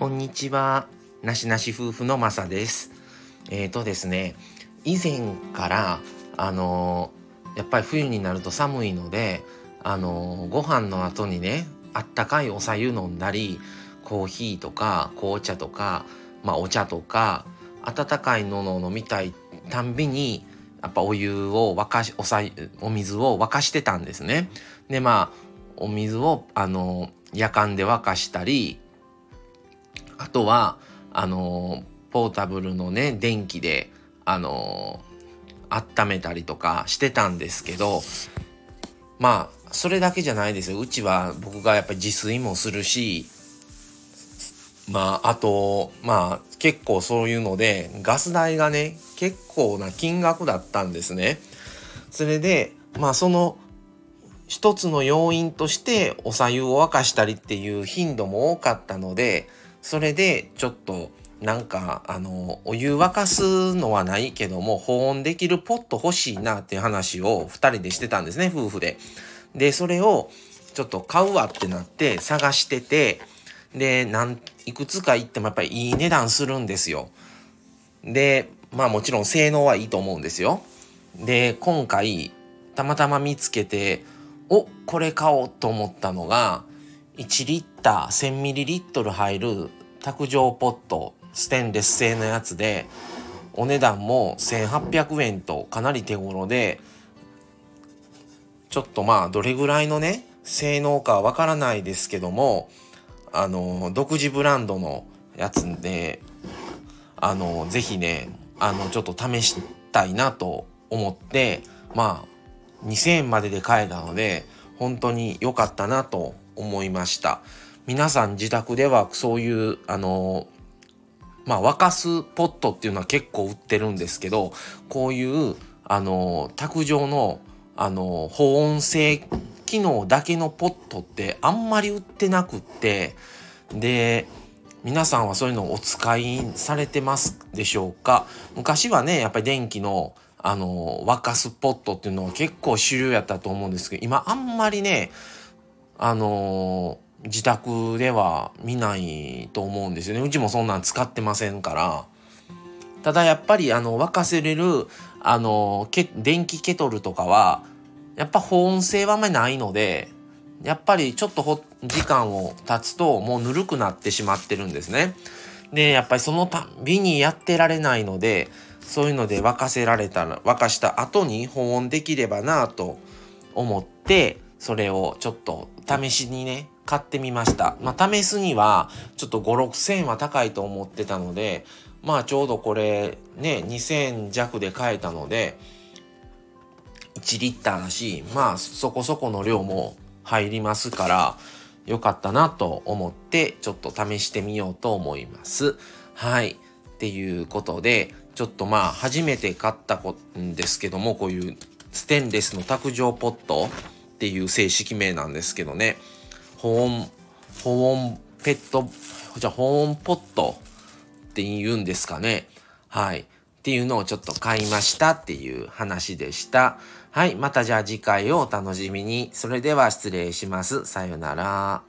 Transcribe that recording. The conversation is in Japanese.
こんにちは。なしなし夫婦のまさです。えっ、ー、とですね、以前から、あのー、やっぱり冬になると寒いので、あのー、ご飯の後にね、あったかいお茶湯飲んだり、コーヒーとか紅茶とか、まあお茶とか、温かいものを飲みたいたんびに、やっぱお湯を沸かし、おさお水を沸かしてたんですね。で、まあ、お水を、あの、夜間で沸かしたり、あとは、あの、ポータブルのね、電気で、あの、温めたりとかしてたんですけど、まあ、それだけじゃないですよ。うちは僕がやっぱり自炊もするし、まあ、あと、まあ、結構そういうので、ガス代がね、結構な金額だったんですね。それで、まあ、その、一つの要因として、お茶湯を沸かしたりっていう頻度も多かったので、それで、ちょっと、なんか、あの、お湯沸かすのはないけども、保温できるポット欲しいなっていう話を二人でしてたんですね、夫婦で。で、それを、ちょっと買うわってなって探してて、で、なん、いくつか行ってもやっぱりいい値段するんですよ。で、まあもちろん性能はいいと思うんですよ。で、今回、たまたま見つけて、お、これ買おうと思ったのが、1リッター 1000ml 入る卓上ポット、ステンレス製のやつで、お値段も1800円とかなり手頃で、ちょっとまあどれぐらいのね、性能かわからないですけども、あの、独自ブランドのやつで、あの、ぜひね、あの、ちょっと試したいなと思って、まあ、2000円までで買えたので、本当に良かったなと思いました。皆さん自宅ではそういう、あの、まあ、沸かすポットっていうのは結構売ってるんですけど、こういう、あの、卓上の、あの、保温性機能だけのポットってあんまり売ってなくってで皆さんはそういうのをお使いされてますでしょうか？昔はねやっぱり電気のあの沸かすポットっていうのは結構主流やったと思うんですけど今あんまりねあの自宅では見ないと思うんですよねうちもそんなん使ってませんからただやっぱりあの沸かせれるあの電気ケトルとかはやっぱ保温性はあんまりないので、やっぱりちょっとほ時間を経つともうぬるくなってしまってるんですね。で、やっぱりそのたびにやってられないので、そういうので沸かせられたら、沸かした後に保温できればなと思って、それをちょっと試しにね、買ってみました。まあ、試すには、ちょっと5、6千円は高いと思ってたので、まあちょうどこれね、2000弱で買えたので、1リッターだし、まあそこそこの量も入りますから、よかったなと思ってちょっと試してみようと思います。はい。っていうことで、ちょっとまあ初めて買ったんですけども、こういうステンレスの卓上ポットっていう正式名なんですけどね、保温、保温ペット、じゃあ保温ポットって言うんですかね。はい。っていうのをちょっと買いましたっていう話でした。はい。またじゃあ次回をお楽しみに。それでは失礼します。さよなら。